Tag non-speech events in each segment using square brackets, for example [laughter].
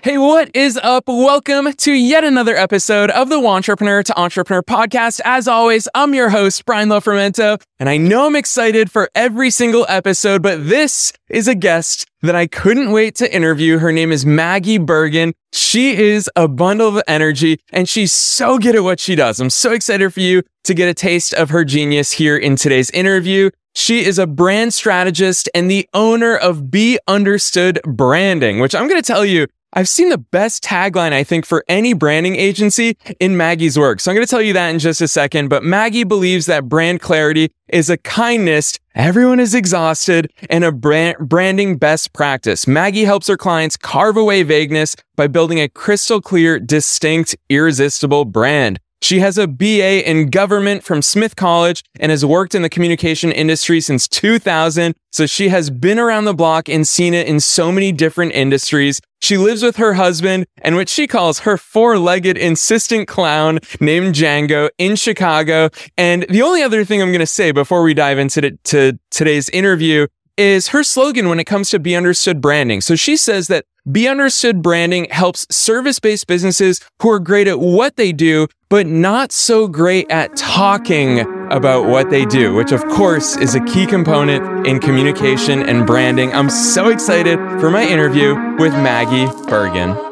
Hey, what is up? Welcome to yet another episode of the Entrepreneur to Entrepreneur podcast. As always, I'm your host, Brian Lofermento, and I know I'm excited for every single episode, but this is a guest that I couldn't wait to interview. Her name is Maggie Bergen. She is a bundle of energy and she's so good at what she does. I'm so excited for you to get a taste of her genius here in today's interview. She is a brand strategist and the owner of Be Understood Branding, which I'm going to tell you I've seen the best tagline, I think, for any branding agency in Maggie's work. So I'm going to tell you that in just a second. But Maggie believes that brand clarity is a kindness. Everyone is exhausted and a brand- branding best practice. Maggie helps her clients carve away vagueness by building a crystal clear, distinct, irresistible brand. She has a BA in government from Smith College and has worked in the communication industry since 2000. So she has been around the block and seen it in so many different industries. She lives with her husband and what she calls her four-legged insistent clown named Django in Chicago. And the only other thing I'm going to say before we dive into to today's interview is her slogan when it comes to be understood branding. So she says that be understood branding helps service based businesses who are great at what they do, but not so great at talking about what they do, which of course is a key component in communication and branding. I'm so excited for my interview with Maggie Bergen.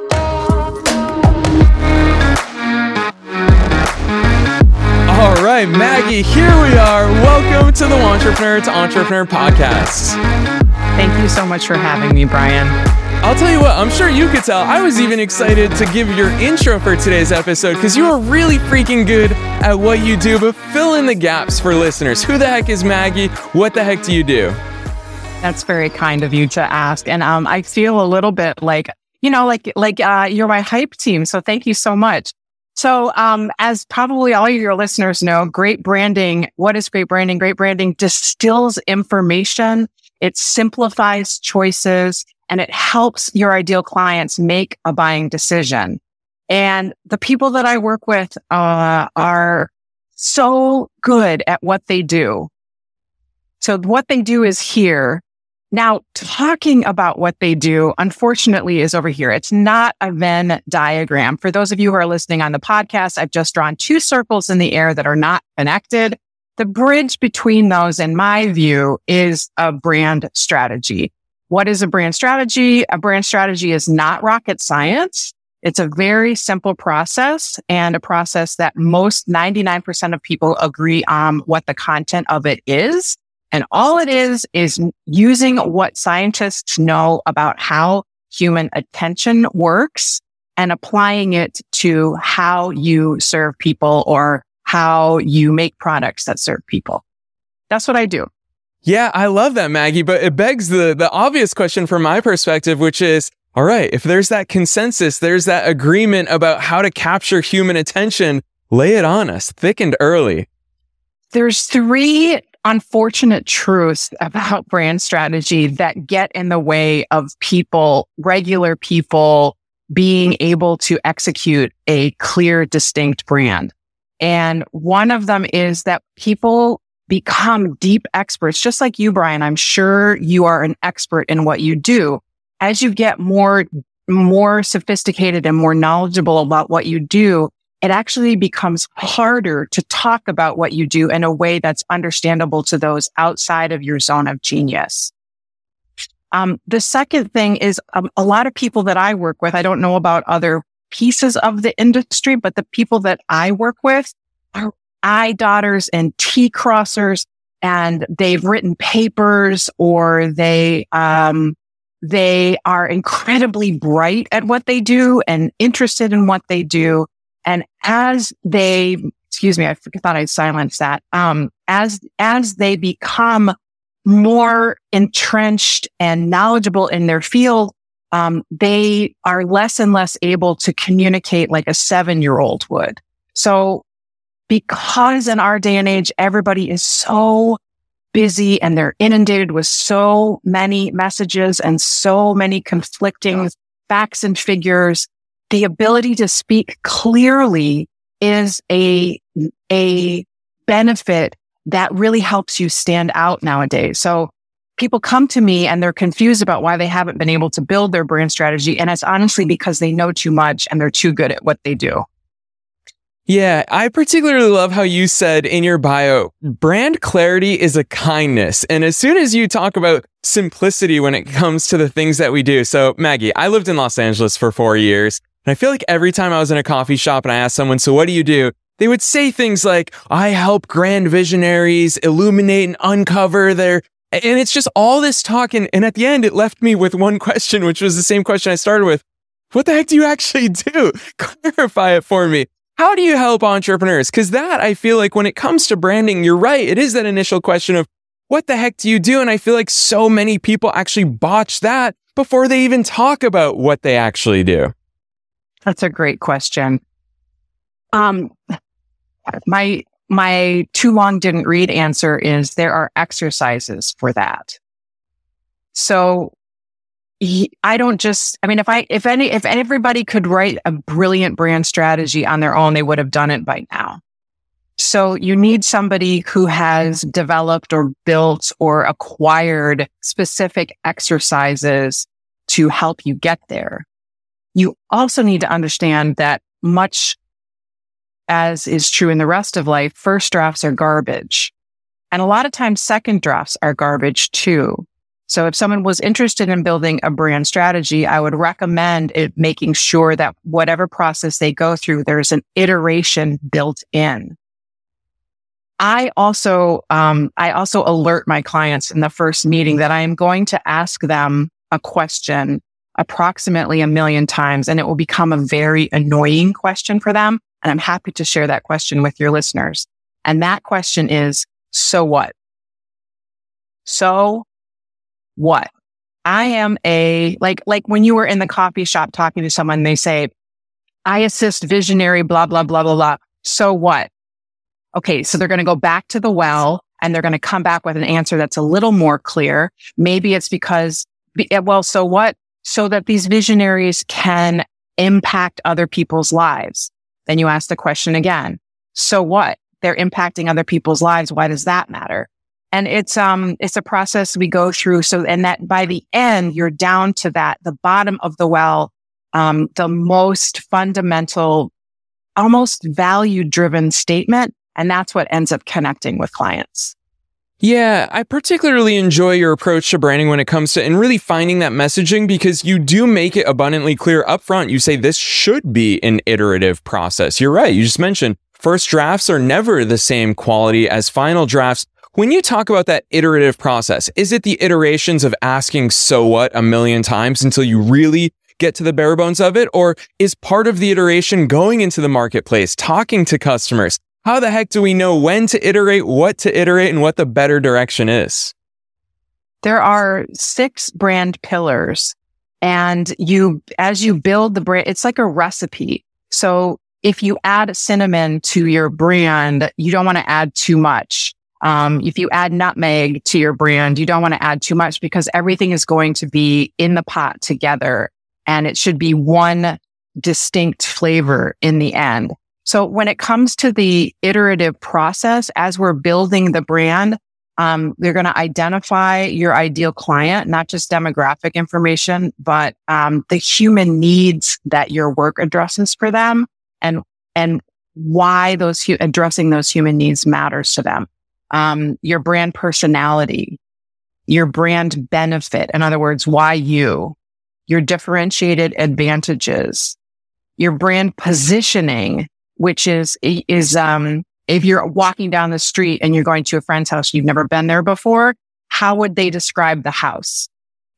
Right, Maggie, here we are. Welcome to the Entrepreneur to Entrepreneur podcast. Thank you so much for having me, Brian. I'll tell you what, I'm sure you could tell. I was even excited to give your intro for today's episode because you are really freaking good at what you do, but fill in the gaps for listeners. Who the heck is Maggie? What the heck do you do? That's very kind of you to ask. And um, I feel a little bit like, you know, like, like uh, you're my hype team. So thank you so much. So, um, as probably all your listeners know, great branding. What is great branding? Great branding distills information. It simplifies choices and it helps your ideal clients make a buying decision. And the people that I work with, uh, are so good at what they do. So what they do is here. Now, talking about what they do, unfortunately, is over here. It's not a Venn diagram. For those of you who are listening on the podcast, I've just drawn two circles in the air that are not connected. The bridge between those, in my view, is a brand strategy. What is a brand strategy? A brand strategy is not rocket science. It's a very simple process and a process that most 99% of people agree on what the content of it is. And all it is, is using what scientists know about how human attention works and applying it to how you serve people or how you make products that serve people. That's what I do. Yeah, I love that, Maggie. But it begs the, the obvious question from my perspective, which is, all right, if there's that consensus, there's that agreement about how to capture human attention, lay it on us thick and early. There's three unfortunate truths about [laughs] brand strategy that get in the way of people, regular people being able to execute a clear, distinct brand. And one of them is that people become deep experts, just like you, Brian. I'm sure you are an expert in what you do. As you get more, more sophisticated and more knowledgeable about what you do, it actually becomes harder to talk about what you do in a way that's understandable to those outside of your zone of genius. Um, the second thing is um, a lot of people that I work with, I don't know about other pieces of the industry, but the people that I work with are I dotters and T crossers and they've written papers or they, um, they are incredibly bright at what they do and interested in what they do. And as they, excuse me, I thought I'd silence that. Um, as, as they become more entrenched and knowledgeable in their field, um, they are less and less able to communicate like a seven year old would. So because in our day and age, everybody is so busy and they're inundated with so many messages and so many conflicting facts and figures. The ability to speak clearly is a, a benefit that really helps you stand out nowadays. So people come to me and they're confused about why they haven't been able to build their brand strategy. And it's honestly because they know too much and they're too good at what they do. Yeah, I particularly love how you said in your bio, brand clarity is a kindness. And as soon as you talk about simplicity when it comes to the things that we do. So Maggie, I lived in Los Angeles for four years. And I feel like every time I was in a coffee shop and I asked someone, so what do you do? They would say things like, I help grand visionaries illuminate and uncover their, and it's just all this talk. And, and at the end, it left me with one [laughs] question, which was the same question I started with. What the heck do you actually do? [laughs] Clarify it for me. How do you help entrepreneurs? Cause that I feel like when it comes to branding, you're right. It is that initial question of what the heck do you do? And I feel like so many people actually botch that before they even talk about what they actually do. That's a great question. Um, my, my too long didn't read answer is there are exercises for that. So I don't just, I mean, if I, if any, if everybody could write a brilliant brand strategy on their own, they would have done it by now. So you need somebody who has developed or built or acquired specific exercises to help you get there. You also need to understand that much as is true in the rest of life, first drafts are garbage. And a lot of times second drafts are garbage too. So if someone was interested in building a brand strategy, I would recommend it making sure that whatever process they go through, there's an iteration built in. I also, um, I also alert my clients in the first meeting that I am going to ask them a question approximately a million times and it will become a very annoying question for them. And I'm happy to share that question with your listeners. And that question is, so what? So what? I am a, like, like when you were in the coffee shop talking to someone, they say, I assist visionary, blah, blah, blah, blah, blah. So what? Okay. So they're going to go back to the well and they're going to come back with an answer that's a little more clear. Maybe it's because, eh, well, so what? So that these visionaries can impact other people's lives. Then you ask the question again. So what? They're impacting other people's lives. Why does that matter? And it's, um, it's a process we go through. So, and that by the end, you're down to that, the bottom of the well, um, the most fundamental, almost value driven statement. And that's what ends up connecting with clients. Yeah, I particularly enjoy your approach to branding when it comes to and really finding that messaging because you do make it abundantly clear upfront. You say this should be an iterative process. You're right. You just mentioned first drafts are never the same quality as final drafts. When you talk about that iterative process, is it the iterations of asking so what a million times until you really get to the bare bones of it? Or is part of the iteration going into the marketplace, talking to customers? How the heck do we know when to iterate, what to iterate, and what the better direction is? There are six brand pillars and you, as you build the brand, it's like a recipe. So if you add cinnamon to your brand, you don't want to add too much. Um, if you add nutmeg to your brand, you don't want to add too much because everything is going to be in the pot together and it should be one distinct flavor in the end. So when it comes to the iterative process, as we're building the brand, um, you're going to identify your ideal client, not just demographic information, but um, the human needs that your work addresses for them and and why those hu- addressing those human needs matters to them um, your brand personality, your brand benefit. In other words, why you, your differentiated advantages, your brand positioning, which is, is, um, if you're walking down the street and you're going to a friend's house, you've never been there before, how would they describe the house?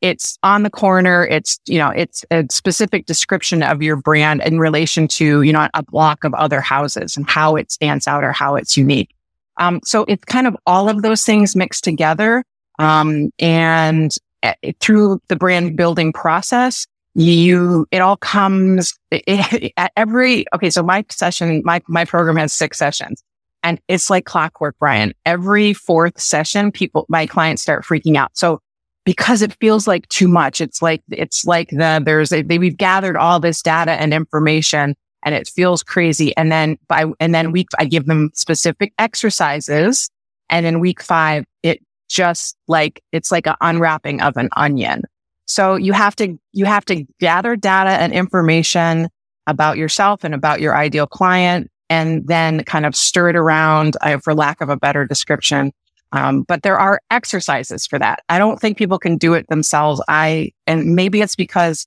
It's on the corner. It's, you know, it's a specific description of your brand in relation to, you know, a block of other houses and how it stands out or how it's unique. Um, so it's kind of all of those things mixed together. Um, and uh, through the brand building process, you, it all comes [laughs] at every, okay. So my session, my, my program has six sessions and it's like clockwork, Brian. Every fourth session, people, my clients start freaking out. So because it feels like too much, it's like, it's like the, there's a, they, we've gathered all this data and information and it feels crazy. And then by, and then week, I give them specific exercises. And in week five, it just like, it's like an unwrapping of an onion. So you have to, you have to gather data and information about yourself and about your ideal client and then kind of stir it around, uh, for lack of a better description. Um, but there are exercises for that. I don't think people can do it themselves. I, and maybe it's because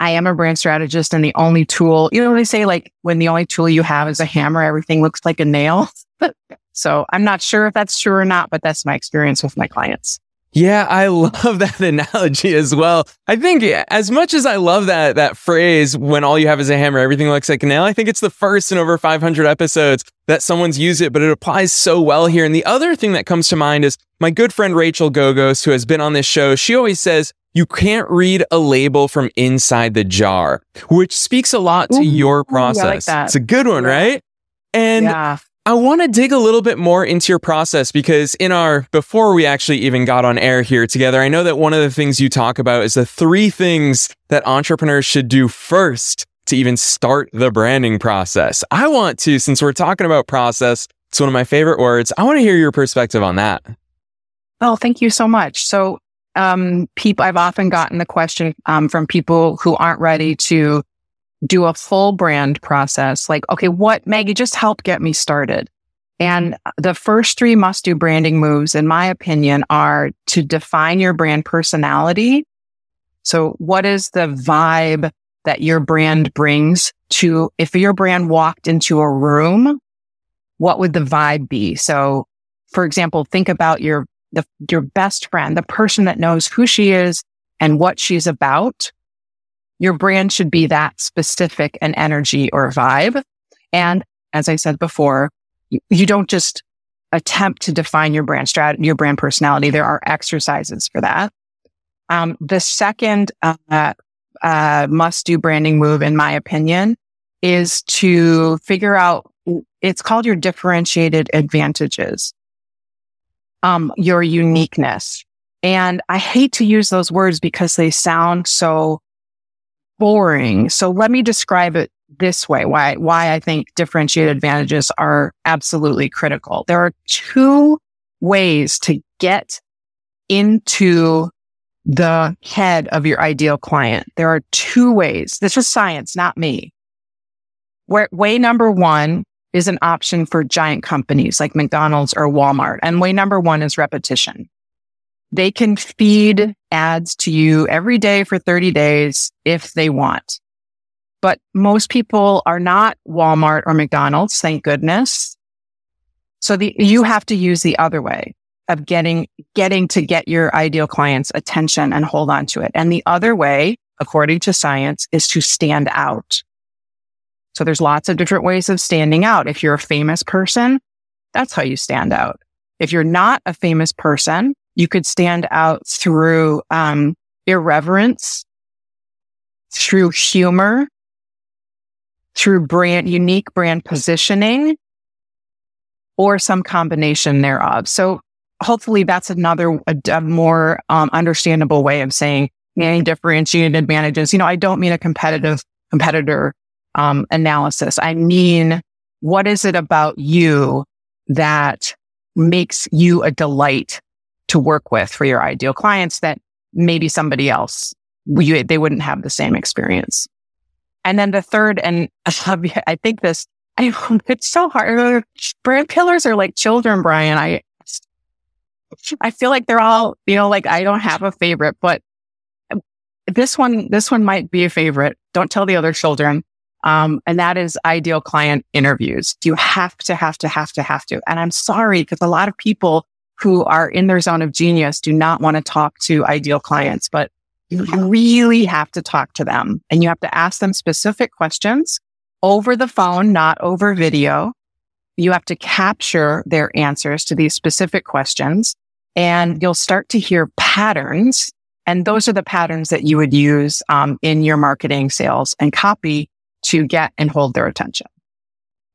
I am a brand strategist and the only tool, you know, they say like when the only tool you have is a hammer, everything looks like a nail. [laughs] so I'm not sure if that's true or not, but that's my experience with my clients. Yeah, I [laughs] love that analogy as well. I think as much as I love that that phrase when all you have is a hammer, everything looks like a nail, I think it's the first in over 500 episodes that someone's used it, but it applies so well here. And the other thing that comes to mind is my good friend Rachel Gogos, who has been on this show. She always says, you can't read a label from inside the jar, which speaks a lot to Ooh, your process. Like it's a good one, right? And yeah. I want to dig a little bit more into your process because in our, before we actually even got on air here together, I know that one of the things you talk about is the three things that entrepreneurs should do first to even start the branding process. I want to, since we're talking about process, it's one of my favorite words. I want to hear your perspective on that. Oh, thank you so much. So, um, people, I've often gotten the question, um, from people who aren't ready to do a full brand process. Like, okay, what, Maggie, just help get me started. And the first three must do branding moves, in my opinion, are to define your brand personality. So what is the vibe that your brand brings to, if your brand walked into a room, what would the vibe be? So for example, think about your, the, your best friend, the person that knows who she is and what she's about your brand should be that specific an energy or vibe. And as I said before, you, you don't just attempt to define your brand strategy, your brand personality. There are exercises for that. Um, the second uh, uh, must do branding move, in my opinion, is to figure out. It's called your differentiated advantages, um, your uniqueness. And I hate to use those words because they sound so boring. So let me describe it this way. Why, why I think differentiated advantages are absolutely critical. There are two ways to get into the head of your ideal client. There are two ways. This is science, not me. Where way number one is an option for giant companies like McDonald's or Walmart. And way number one is repetition. They can feed ads to you every day for 30 days if they want. But most people are not Walmart or McDonald's, thank goodness. So the, you have to use the other way of getting, getting to get your ideal client's attention and hold on to it. And the other way, according to science, is to stand out. So there's lots of different ways of standing out. If you're a famous person, that's how you stand out. If you're not a famous person, you could stand out through um, irreverence, through humor, through brand, unique brand positioning, or some combination thereof. So hopefully that's another, a, a more um, understandable way of saying any differentiated advantages. You know, I don't mean a competitive competitor um, analysis. I mean, what is it about you that makes you a delight to work with for your ideal clients that maybe somebody else, you, they wouldn't have the same experience. And then the third, and [laughs] I think this, I, [laughs] it's so hard. Brand pillars are like children, Brian. I, I feel like they're all, you know, like I don't have a favorite, but this one, this one might be a favorite. Don't tell the other children. Um, and that is ideal client interviews. You have to, have to, have to, have to. And I'm sorry because a lot of people who are in their zone of genius do not want to talk to ideal clients, but you really have to talk to them and you have to ask them specific questions over the phone, not over video. You have to capture their answers to these specific questions and you'll start to hear patterns. And those are the patterns that you would use um, in your marketing, sales and copy to get and hold their attention.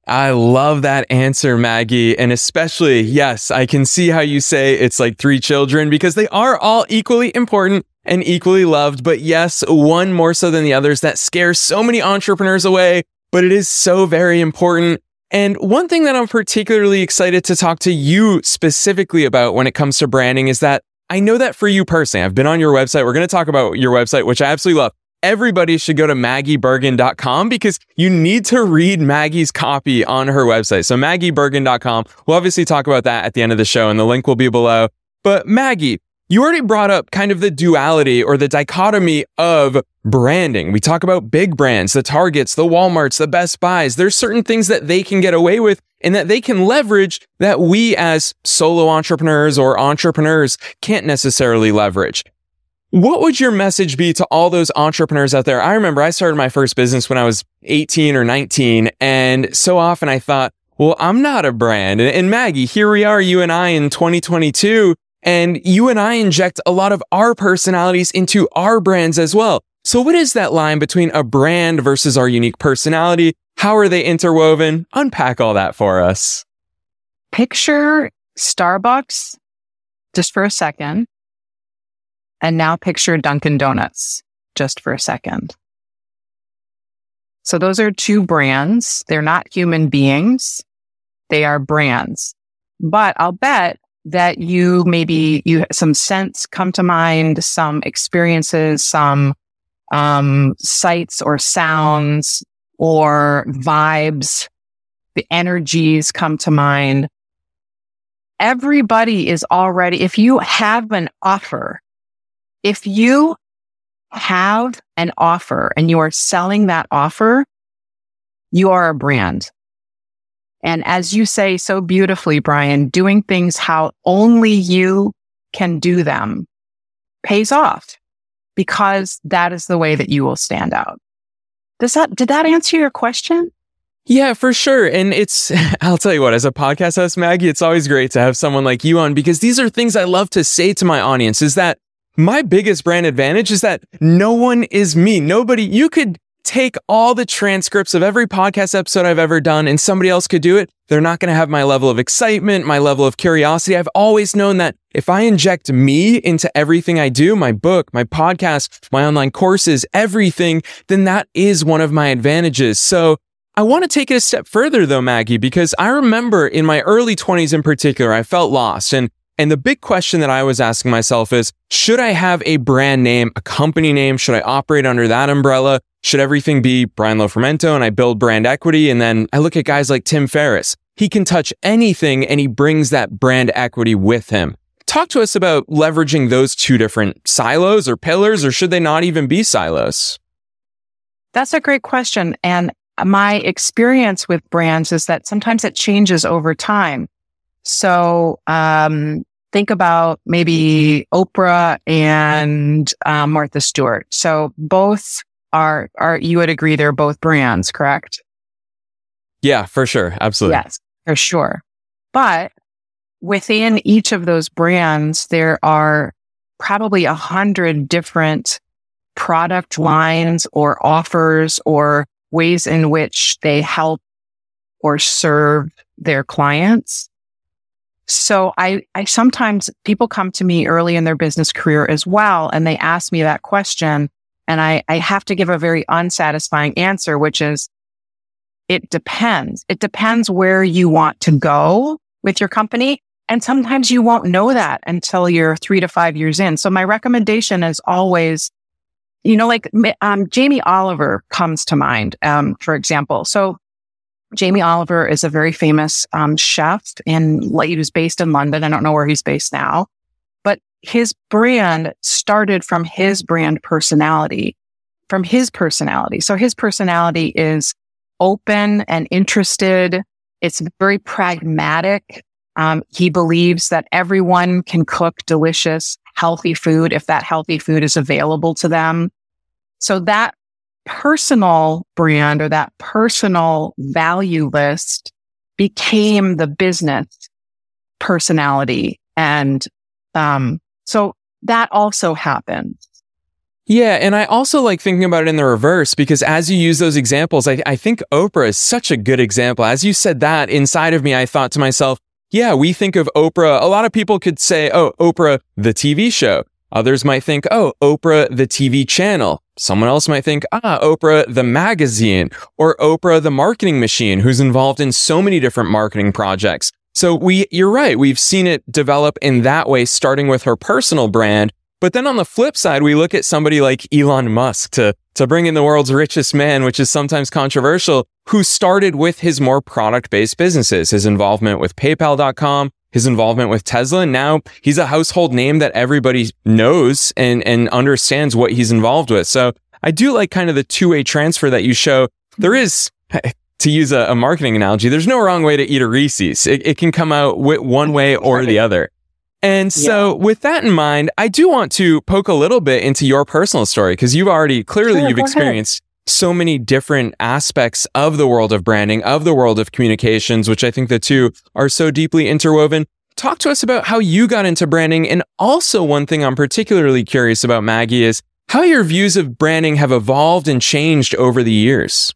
I love that answer, Maggie. And especially, yes, I can see how you say it's like three children because they are all equally important and equally loved. But yes, one more so than the others that scares so many entrepreneurs away, but it is so very important. And one thing that I'm particularly excited to talk to you specifically about when it comes to branding is that I know that for you personally, I've been on your website. We're going to talk about your website, which I absolutely love. Everybody should go to maggiebergen.com because you need to read Maggie's copy on her website. So maggiebergen.com. We'll obviously talk about that at the end of the show and the link will be below. But Maggie, you already brought up kind of the duality or the dichotomy of branding. We talk about big brands, the Targets, the Walmarts, the Best Buys. There's certain things that they can get away with and that they can leverage that we as solo entrepreneurs or entrepreneurs can't necessarily leverage. What would your message be to all those entrepreneurs out there? I remember I started my first business when I was 18 or 19. And so often I thought, well, I'm not a brand. And Maggie, here we are, you and I in 2022 and you and I inject a lot of our personalities into our brands as well. So what is that line between a brand versus our unique personality? How are they interwoven? Unpack all that for us. Picture Starbucks just for a second. And now picture Dunkin' Donuts just for a second. So those are two brands. They're not human beings. They are brands. But I'll bet that you maybe you some sense come to mind, some experiences, some um, sights or sounds or vibes, the energies come to mind. Everybody is already, if you have an offer, if you have an offer and you are selling that offer, you are a brand. And as you say so beautifully, Brian, doing things how only you can do them pays off because that is the way that you will stand out. Does that, did that answer your question? Yeah, for sure. And it's, [laughs] I'll tell you what, as a podcast host, Maggie, it's always great to have someone like you on because these are things I love to say to my audience is that my biggest brand advantage is that no one is me. Nobody, you could take all the transcripts of every podcast episode I've ever done and somebody else could do it, they're not going to have my level of excitement, my level of curiosity. I've always known that if I inject me into everything I do, my book, my podcast, my online courses, everything, then that is one of my advantages. So I want to take it a step further though, Maggie, because I remember in my early 20s in particular, I felt lost and and the big question that I was asking myself is, should I have a brand name, a company name? Should I operate under that umbrella? Should everything be Brian Lofermento and I build brand equity? And then I look at guys like Tim Ferriss. He can touch anything and he brings that brand equity with him. Talk to us about leveraging those two different silos or pillars, or should they not even be silos? That's a great question. And my experience with brands is that sometimes it changes over time. So, um, think about maybe Oprah and uh, Martha Stewart. So both are, are, you would agree they're both brands, correct? Yeah, for sure. Absolutely. Yes, for sure. But within each of those brands, there are probably a hundred different product lines or offers or ways in which they help or serve their clients. So I, I sometimes people come to me early in their business career as well, and they ask me that question. And I, I have to give a very unsatisfying answer, which is it depends. It depends where you want to go with your company. And sometimes you won't know that until you're three to five years in. So my recommendation is always, you know, like um, Jamie Oliver comes to mind, um, for example. So Jamie Oliver is a very famous um, chef and he was based in London. I don't know where he's based now, but his brand started from his brand personality, from his personality. So his personality is open and interested. It's very pragmatic. Um, he believes that everyone can cook delicious, healthy food if that healthy food is available to them. So that personal brand or that personal value list became the business personality. And, um, so that also happened. Yeah. And I also like thinking about it in the reverse because as you use those examples, I, I think Oprah is such a good example. As you said that inside of me, I thought to myself, yeah, we think of Oprah. A lot of people could say, oh, Oprah, the TV show. Others might think, oh, Oprah, the TV channel. Someone else might think, ah, Oprah, the magazine, or Oprah, the marketing machine, who's involved in so many different marketing projects. So we, you're right. We've seen it develop in that way, starting with her personal brand. But then on the flip side, we look at somebody like Elon Musk to, to bring in the world's richest man, which is sometimes controversial, who started with his more product based businesses, his involvement with PayPal.com, his involvement with Tesla. And now he's a household name that everybody knows and, and understands what he's involved with. So I do like kind of the two way transfer that you show. There is, [laughs] to use a, a, marketing analogy, there's no wrong way to eat a Reese's. It, it can come out one way or the other. And so yeah. with that in mind, I do want to poke a little bit into your personal story because you've already clearly sure, you've experienced ahead. So many different aspects of the world of branding, of the world of communications, which I think the two are so deeply interwoven. Talk to us about how you got into branding. And also one thing I'm particularly curious about, Maggie, is how your views of branding have evolved and changed over the years.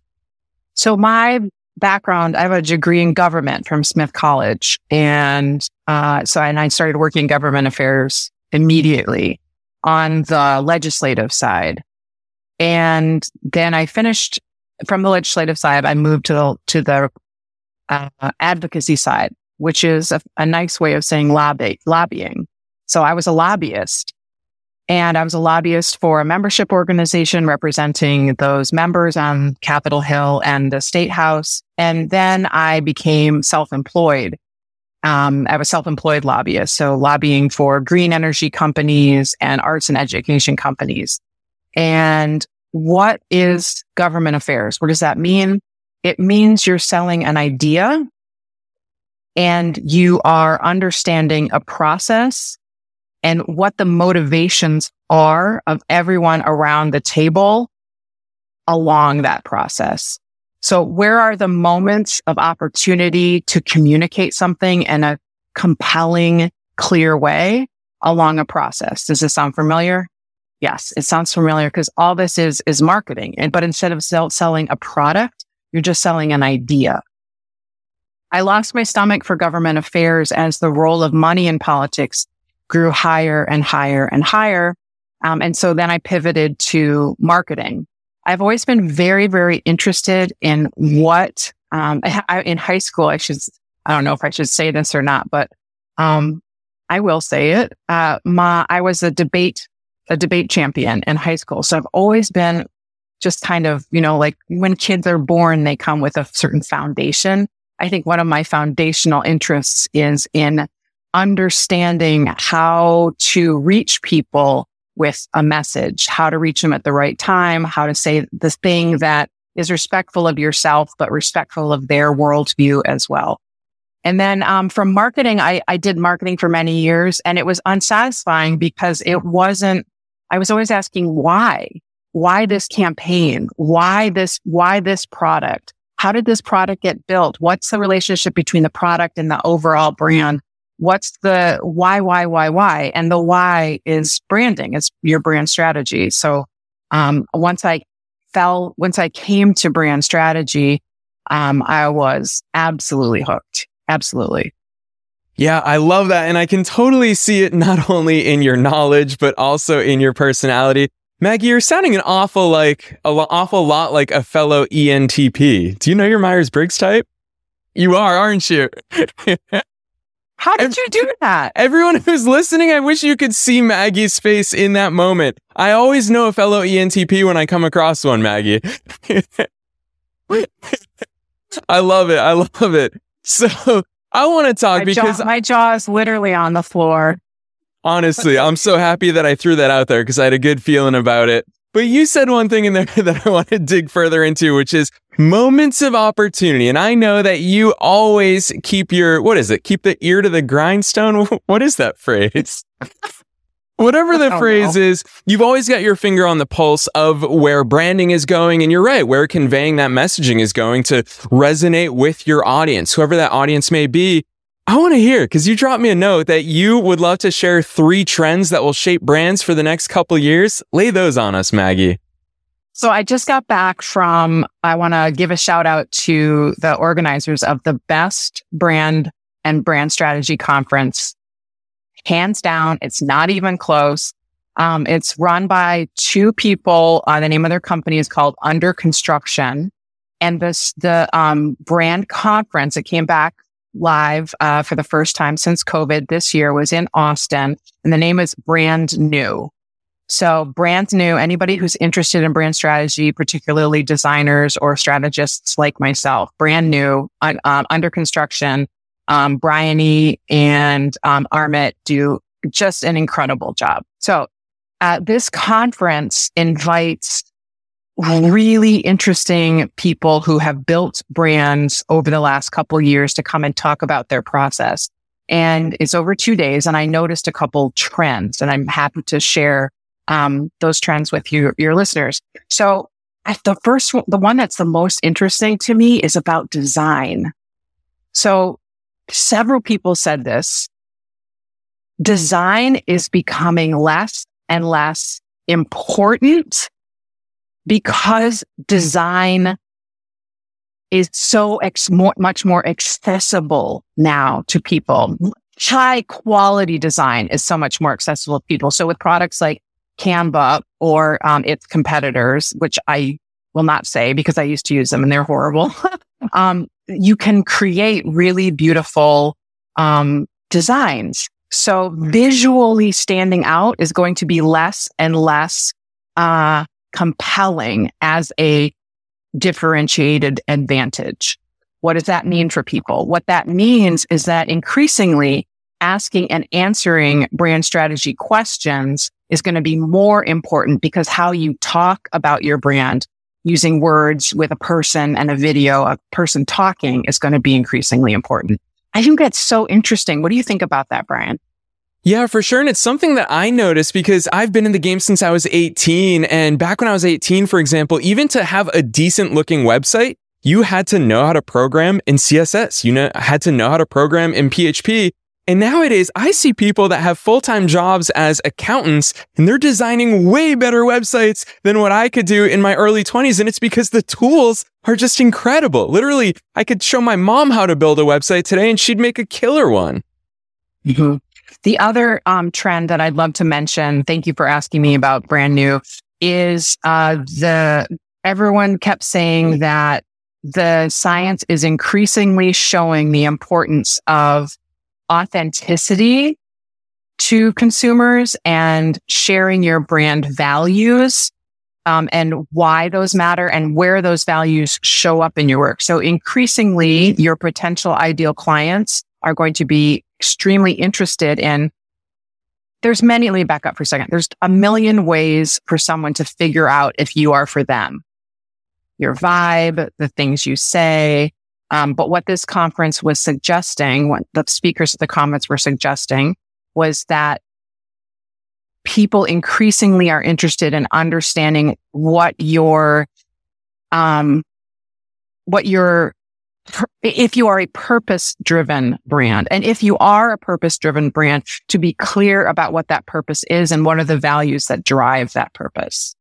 So my background, I have a degree in government from Smith College. And uh, so, and I started working government affairs immediately on the legislative side. And then I finished from the legislative side. I moved to the, to the uh, advocacy side, which is a, a nice way of saying lobby, lobbying. So I was a lobbyist and I was a lobbyist for a membership organization representing those members on Capitol Hill and the State House. And then I became self-employed. Um, I was self-employed lobbyist. So lobbying for green energy companies and arts and education companies. And what is government affairs? What does that mean? It means you're selling an idea and you are understanding a process and what the motivations are of everyone around the table along that process. So where are the moments of opportunity to communicate something in a compelling, clear way along a process? Does this sound familiar? Yes, it sounds familiar because all this is, is marketing. And, but instead of sell, selling a product, you're just selling an idea. I lost my stomach for government affairs as the role of money in politics grew higher and higher and higher. Um, and so then I pivoted to marketing. I've always been very, very interested in what, um, I, I, in high school, I should, I don't know if I should say this or not, but, um, I will say it. Uh, my, I was a debate, a debate champion in high school. So I've always been just kind of, you know, like when kids are born, they come with a certain foundation. I think one of my foundational interests is in understanding how to reach people with a message, how to reach them at the right time, how to say the thing that is respectful of yourself, but respectful of their worldview as well. And then um, from marketing, I, I did marketing for many years and it was unsatisfying because it wasn't, I was always asking why, why this campaign? Why this, why this product? How did this product get built? What's the relationship between the product and the overall brand? what's the why, why, why, why? And the why is branding. It's your brand strategy. So, um, once I fell, once I came to brand strategy, um, I was absolutely hooked. Absolutely. Yeah, I love that. And I can totally see it not [laughs] only in your knowledge, but also in your personality. Maggie, you're sounding an awful like, an awful lot like a fellow ENTP. Do you know your Myers Briggs type? You are, aren't you? [laughs] How did you do that? Everyone who's listening, I wish you could see Maggie's face in that moment. I always know a fellow ENTP when I come across one, Maggie. [laughs] I love it. I love it. So I want to talk my because jaw, my jaw is literally on the floor. Honestly, I'm so happy that I threw that out there because I had a good feeling about it. But you said one thing in there [laughs] that I want to dig further into, which is moments of opportunity. And I know that you always keep your, what is it? Keep the ear to the grindstone. [laughs] What is that phrase? [laughs] Whatever the phrase know. is, you've always got your finger on the pulse of where branding is going. And you're right, where conveying that messaging is going to resonate with your audience, whoever that audience may be. I want to hear because you dropped me a note that you would love to share three trends that will shape brands for the next couple years. Lay those on us, Maggie. So I just got back from, I want to give a shout out to the organizers of the best brand and brand strategy conference. Hands down, it's not even close. Um, it's run by two people. Uh, the name of their company is called Under Construction. And this, the, um, brand conference, it came back live, uh, for the first time since COVID this year was in Austin and the name is Brand New. So brand new, anybody who's interested in brand strategy, particularly designers or strategists like myself, brand new, uh, under construction. Um, Bryony and, um, Armin do just an incredible job. So, uh, this conference invites really interesting people who have built brands over the last couple years to come and talk about their process. And it's over two days. And I noticed a couple trends and I'm happy to share um, those trends with you, your listeners. So the first one, the one that's the most interesting to me is about design. So several people said this. Design is becoming less and less important because design is so ex- more, much more accessible now to people. High quality design is so much more accessible to people. So with products like Canva or um, its competitors, which I will not say because I used to use them and they're horrible. [laughs] um, you can create really beautiful um, designs. So visually standing out is going to be less and less uh, compelling as a differentiated advantage. What does that mean for people? What that means is that increasingly asking and answering brand strategy questions is going to be more important because how you talk about your brand using words with a person and a video, a person talking is going to be increasingly important. I think that's so interesting. What do you think about that, Brian? Yeah, for sure. And it's something that I noticed because I've been in the game since I was 18. And back when I was 18, for example, even to have a decent looking website, you had to know how to program in CSS. You know, had to know how to program in PHP. And nowadays, I see people that have full time jobs as accountants and they're designing way better websites than what I could do in my early 20s. And it's because the tools are just incredible. Literally, I could show my mom how to build a website today and she'd make a killer one. Mm-hmm. The other um, trend that I'd love to mention, thank you for asking me about brand new, is uh, the everyone kept saying that the science is increasingly showing the importance of authenticity to consumers and sharing your brand values um, and why those matter and where those values show up in your work. So increasingly, your potential ideal clients are going to be extremely interested in. There's many, let me back up for a second. There's a million ways for someone to figure out if you are for them. Your vibe, the things you say, um, but what this conference was suggesting, what the speakers at the conference were suggesting was that people increasingly are interested in understanding what your, um, what your, if you are a purpose driven brand and if you are a purpose driven brand to be clear about what that purpose is and what are the values that drive that purpose.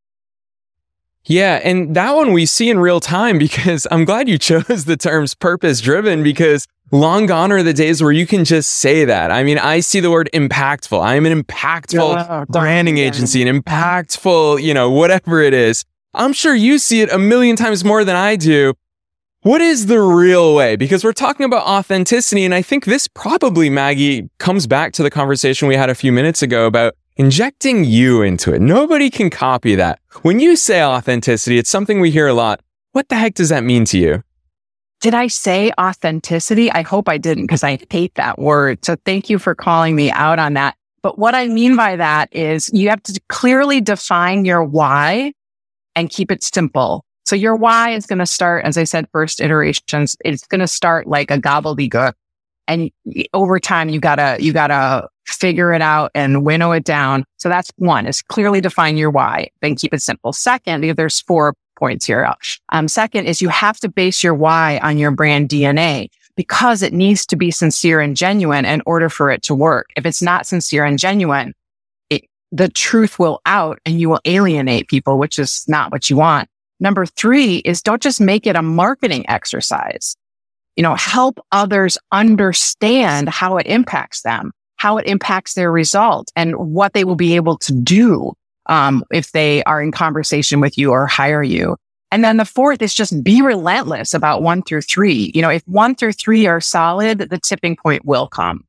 Yeah, and that one we see in real time because [laughs] I'm glad you chose the terms purpose driven because long gone are the days where you can just say that. I mean, I see the word impactful. I am an impactful yeah, branding agency, an impactful, you know, whatever it is. I'm sure you see it a million times more than I do. What is the real way? Because we're talking about authenticity. And I think this probably, Maggie, comes back to the conversation we had a few minutes ago about injecting you into it. Nobody can copy that. When you say authenticity, it's something we hear a lot. What the heck does that mean to you? Did I say authenticity? I hope I didn't because I hate that word. So thank you for calling me out on that. But what I mean by that is you have to clearly define your why and keep it simple. So your why is going to start, as I said, first iterations. It's going to start like a gobbledygook and over time you gotta you gotta figure it out and winnow it down. So that's one is clearly define your why then keep it simple. Second there's four points here. Um, second is you have to base your why on your brand dna because it needs to be sincere and genuine in order for it to work. If it's not sincere and genuine it, the truth will out and you will alienate people which is not what you want. Number three is don't just make it a marketing exercise. You know, help others understand how it impacts them. How it impacts their result and what they will be able to do um, if they are in conversation with you or hire you. And then the fourth is just be relentless about one through three. You know, if one through three are solid, the tipping point will come.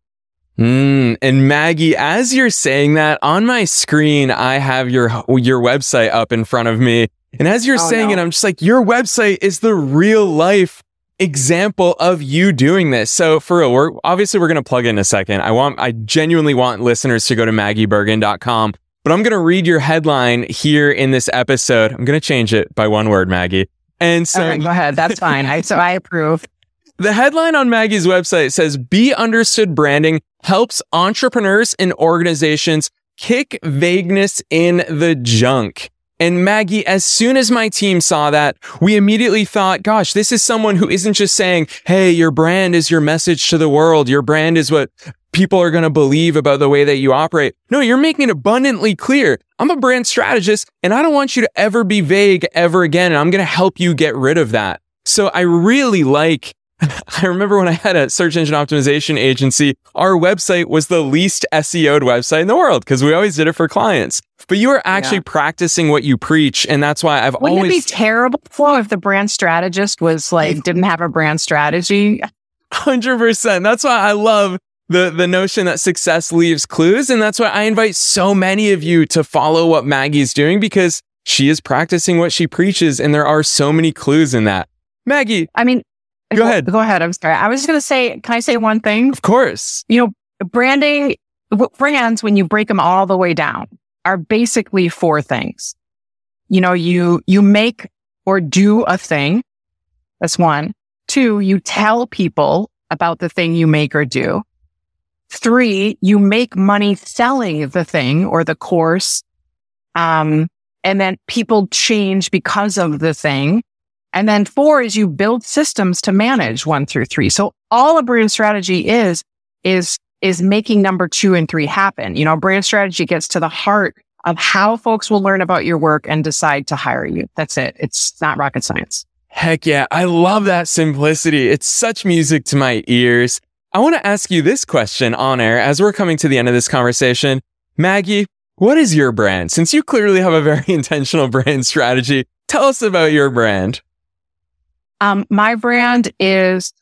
Mm, and Maggie, as you're saying that on my screen, I have your, your website up in front of me. And as you're oh, saying no. it, I'm just like, your website is the real life example of you doing this. So for real, we're obviously we're going to plug in a second. I want, I genuinely want listeners to go to maggiebergin.com but I'm going to read your headline here in this episode. I'm going to change it by one word, Maggie. And so right, go ahead. That's fine. I, so I approve. [laughs] The headline on Maggie's website says Be Understood Branding helps entrepreneurs and organizations kick vagueness in the junk. And Maggie, as soon as my team saw that, we immediately thought, gosh, this is someone who isn't just saying, Hey, your brand is your message to the world. Your brand is what people are going to believe about the way that you operate. No, you're making it abundantly clear. I'm a brand strategist and I don't want you to ever be vague ever again. And I'm going to help you get rid of that. So I really like [laughs] I remember when I had a search engine optimization agency, our website was the least SEO'd website in the world because we always did it for clients. But you are actually yeah. practicing what you preach. And that's why I've Wouldn't always. Wouldn't it be terrible if the brand strategist was like, didn't have a brand strategy? 100%. That's why I love the the notion that success leaves clues and that's why I invite so many of you to follow what Maggie's doing because she is practicing what she preaches and there are so many clues in that. Maggie, I mean, go ahead. Go ahead. I'm sorry. I was just going to say, can I say one thing? Of course. You know, branding brands when you break them all the way down are basically four things. You know, you you make or do a thing. That's one. Two, you tell people about the thing you make or do. Three, you make money selling the thing or the course. Um, and then people change because of the thing. And then four is you build systems to manage one through three. So all a brand strategy is, is, is making number two and three happen. You know, brand strategy gets to the heart of how folks will learn about your work and decide to hire you. That's it. It's not rocket science. Heck yeah. I love that simplicity. It's such music to my ears. I want to ask you this question on air as we're coming to the end of this conversation. Maggie, what is your brand? Since you clearly have a very [laughs] intentional brand strategy, tell us about your brand. Um, my brand is,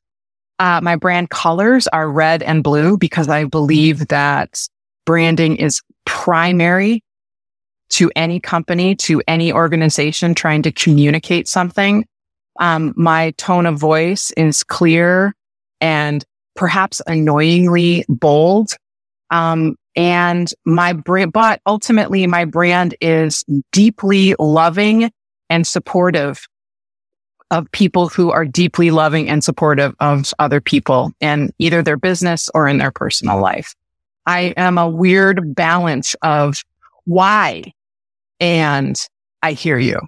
uh, my brand colors are red and blue because I believe that branding is primary to any company, to any organization trying to communicate something. Um, my tone of voice is clear and perhaps annoyingly bold. Um, and my brand, but ultimately my brand is deeply loving and supportive of people who are deeply loving and supportive of other people in either their business or in their personal life. I am a weird balance of why and I hear you.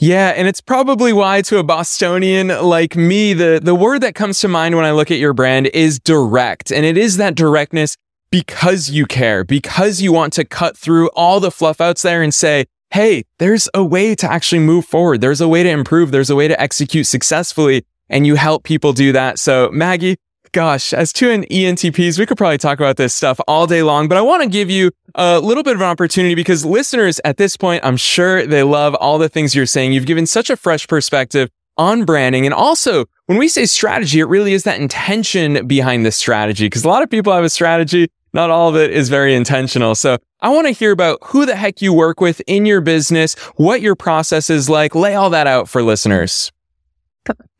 Yeah, and it's probably why to a Bostonian like me, the, the word that comes to mind when I look at your brand is direct. And it is that directness because you care, because you want to cut through all the fluff outs there and say, Hey, there's a way to actually move forward. There's a way to improve. There's a way to execute successfully. And you help people do that. So Maggie, gosh, as two ENTPs, we could probably talk about this stuff all day long, but I want to give you a little bit of an opportunity because listeners at this point, I'm sure they love all the things you're saying. You've given such a fresh perspective on branding. And also, when we say strategy, it really is that intention behind the strategy because a lot of people have a strategy. Not all of it is very intentional. So I want to hear about who the heck you work with in your business, what your process is like. Lay all that out for listeners.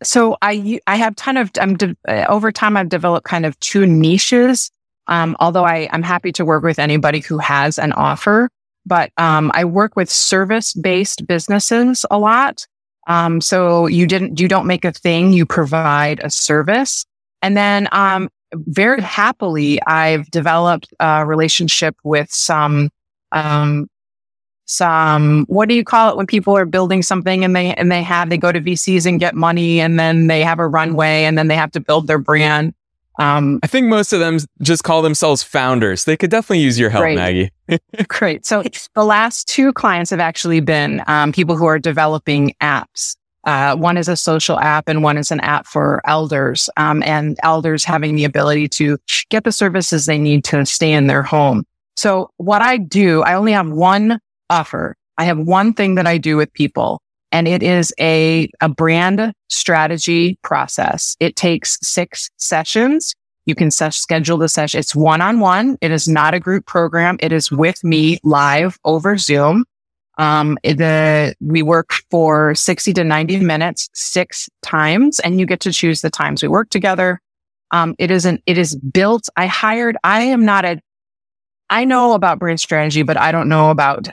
So I, I have ton of, I'm de- uh, over time, I've developed kind of two niches. Um, although I, I'm happy to work with anybody who has an offer, but, um, I work with service based businesses a lot. Um, so you didn't, you don't make a thing, you provide a service. And then, um, very happily, I've developed a relationship with some, um, some what do you call it when people are building something and they and they have they go to VCs and get money and then they have a runway and then they have to build their brand. Um, I think most of them just call themselves founders. They could definitely use your help, great. Maggie. [laughs] great. So the last two clients have actually been um, people who are developing apps. Uh, one is a social app and one is an app for elders, um, and elders having the ability to get the services they need to stay in their home. So what I do, I only have one offer. I have one thing that I do with people and it is a, a brand strategy process. It takes six sessions. You can ses- schedule the session. It's one on one. It is not a group program. It is with me live over Zoom. Um, the, we work for 60 to 90 minutes, six times, and you get to choose the times we work together. Um, it isn't, it is built. I hired, I am not a, I know about brand strategy, but I don't know about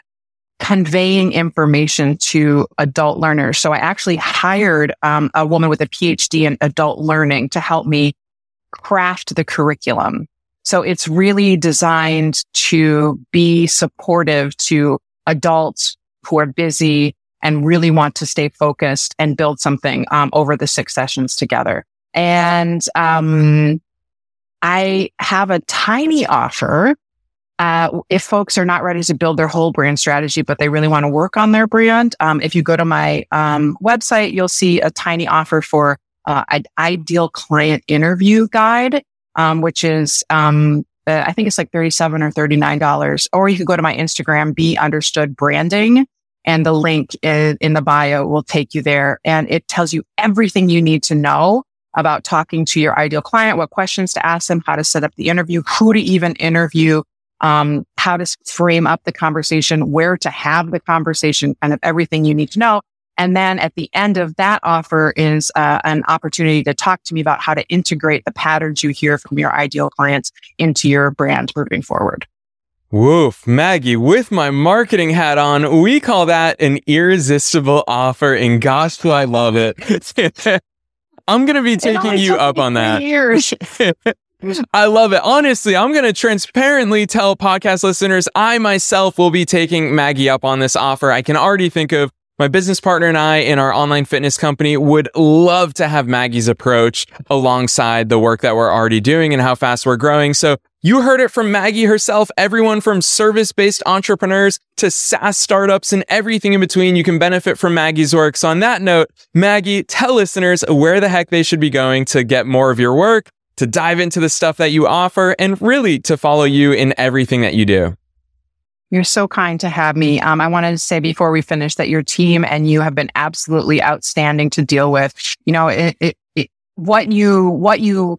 conveying information to adult learners. So I actually hired um, a woman with a PhD in adult learning to help me craft the curriculum. So it's really designed to be supportive to adults who are busy and really want to stay focused and build something um, over the six sessions together. And um, I have a tiny offer. Uh, if folks are not ready to build their whole brand strategy, but they really want to work on their brand, um, if you go to my um, website, you'll see a tiny offer for uh, an ideal client interview guide, um, which is um, uh, I think it's like 37 or $39. Or you could go to my Instagram, be understood branding. And the link in, in the bio will take you there and it tells you everything you need to know about talking to your ideal client, what questions to ask them, how to set up the interview, who to even interview, um, how to frame up the conversation, where to have the conversation, kind of everything you need to know. And then at the end of that offer is uh, an opportunity to talk to me about how to integrate the patterns you hear from your ideal clients into your brand moving forward. Woof, Maggie, with my marketing hat on, we call that an irresistible offer. And gosh, do I love it. [laughs] I'm going to be taking you up on that. Years. [laughs] I love it. Honestly, I'm going to transparently tell podcast listeners I myself will be taking Maggie up on this offer. I can already think of my business partner and I in our online fitness company would love to have Maggie's approach alongside the work that we're already doing and how fast we're growing. So you heard it from Maggie herself. Everyone from service based entrepreneurs to SaaS startups and everything in between, you can benefit from Maggie's work. So on that note, Maggie, tell listeners where the heck they should be going to get more of your work, to dive into the stuff that you offer and really to follow you in everything that you do. You're so kind to have me. Um, I wanted to say before we finish that your team and you have been absolutely outstanding to deal with. You know, it, it, it, what you, what you,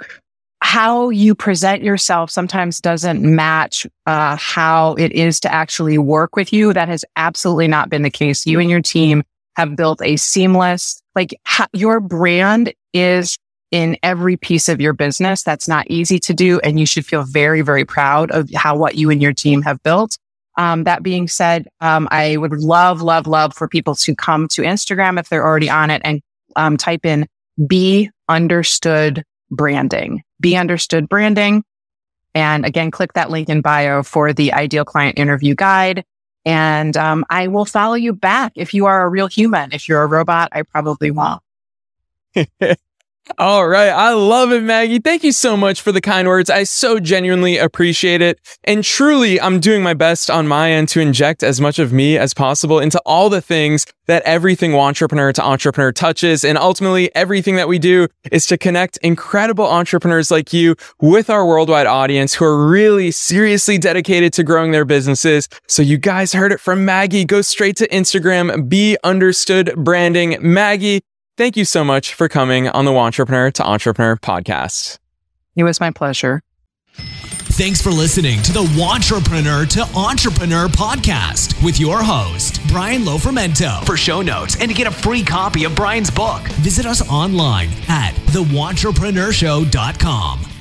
how you present yourself sometimes doesn't match uh, how it is to actually work with you. That has absolutely not been the case. You and your team have built a seamless, like ha- your brand is in every piece of your business. That's not easy to do. And you should feel very, very proud of how what you and your team have built. Um, that being said, um, I would love, love, love for people to come to Instagram if they're already on it and um, type in be understood branding, be understood branding. And again, click that link in bio for the ideal client interview guide. And um, I will follow you back if you are a real human. If you're a robot, I probably won't. [laughs] All right. I love it, Maggie. Thank you so much for the kind words. I so genuinely appreciate it. And truly, I'm doing my best on my end to inject as much of me as possible into all the things that everything entrepreneur to entrepreneur touches. And ultimately, everything that we do is to connect incredible entrepreneurs like you with our worldwide audience who are really seriously dedicated to growing their businesses. So you guys heard it from Maggie. Go straight to Instagram, be understood branding. Maggie, Thank you so much for coming on the Entrepreneur to Entrepreneur podcast. It was my pleasure. Thanks for listening to the Entrepreneur to Entrepreneur podcast with your host, Brian Lofermento. For show notes and to get a free copy of Brian's book, visit us online at thewantrepreneurShow.com.